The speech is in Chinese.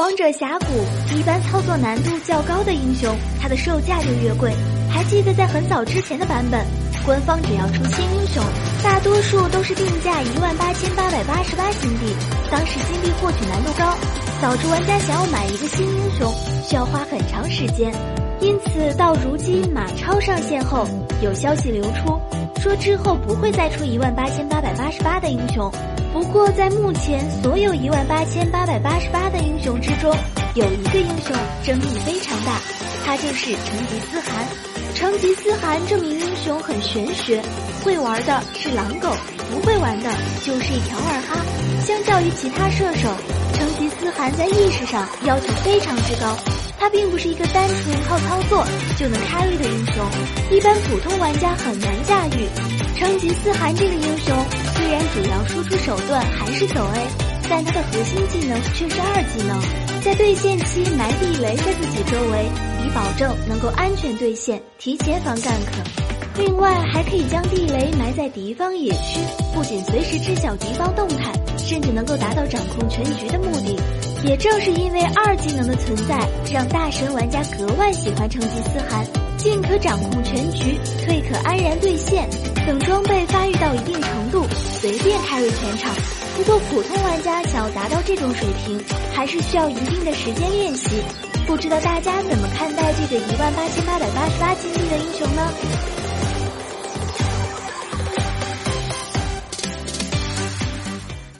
王者峡谷，一般操作难度较高的英雄，它的售价就越贵。还记得在很早之前的版本，官方只要出新英雄，大多数都是定价一万八千八百八十八金币。当时金币获取难度高，导致玩家想要买一个新英雄需要花很长时间。因此，到如今马超上线后，有消息流出，说之后不会再出一万八千八百八十八的英雄。不过，在目前所有一万八千八百八十八的英雄之中，有一个英雄争议非常大，他就是成吉思汗。成吉思汗这名英雄很玄学，会玩的是狼狗，不会玩的就是一条二哈。相较于其他射手，成吉思汗在意识上要求非常之高。他并不是一个单纯靠操作就能 carry 的英雄，一般普通玩家很难驾驭。成吉思汗这个英雄虽然主要输出手段还是走 A，但他的核心技能却是二技能，在对线期埋地雷在自己周围，以保证能够安全对线，提前防 gank。另外还可以将地雷埋在敌方野区，不仅随时知晓敌方动态，甚至能够达到掌控全局的目的。也正是因为二技能的存在，让大神玩家格外喜欢成吉思汗。进可掌控全局，退可安然对线，等装备发育到一定程度，随便 carry 全场。不过普通玩家想要达到这种水平，还是需要一定的时间练习。不知道大家怎么看待这个一万八千八百八十八金币的英雄呢？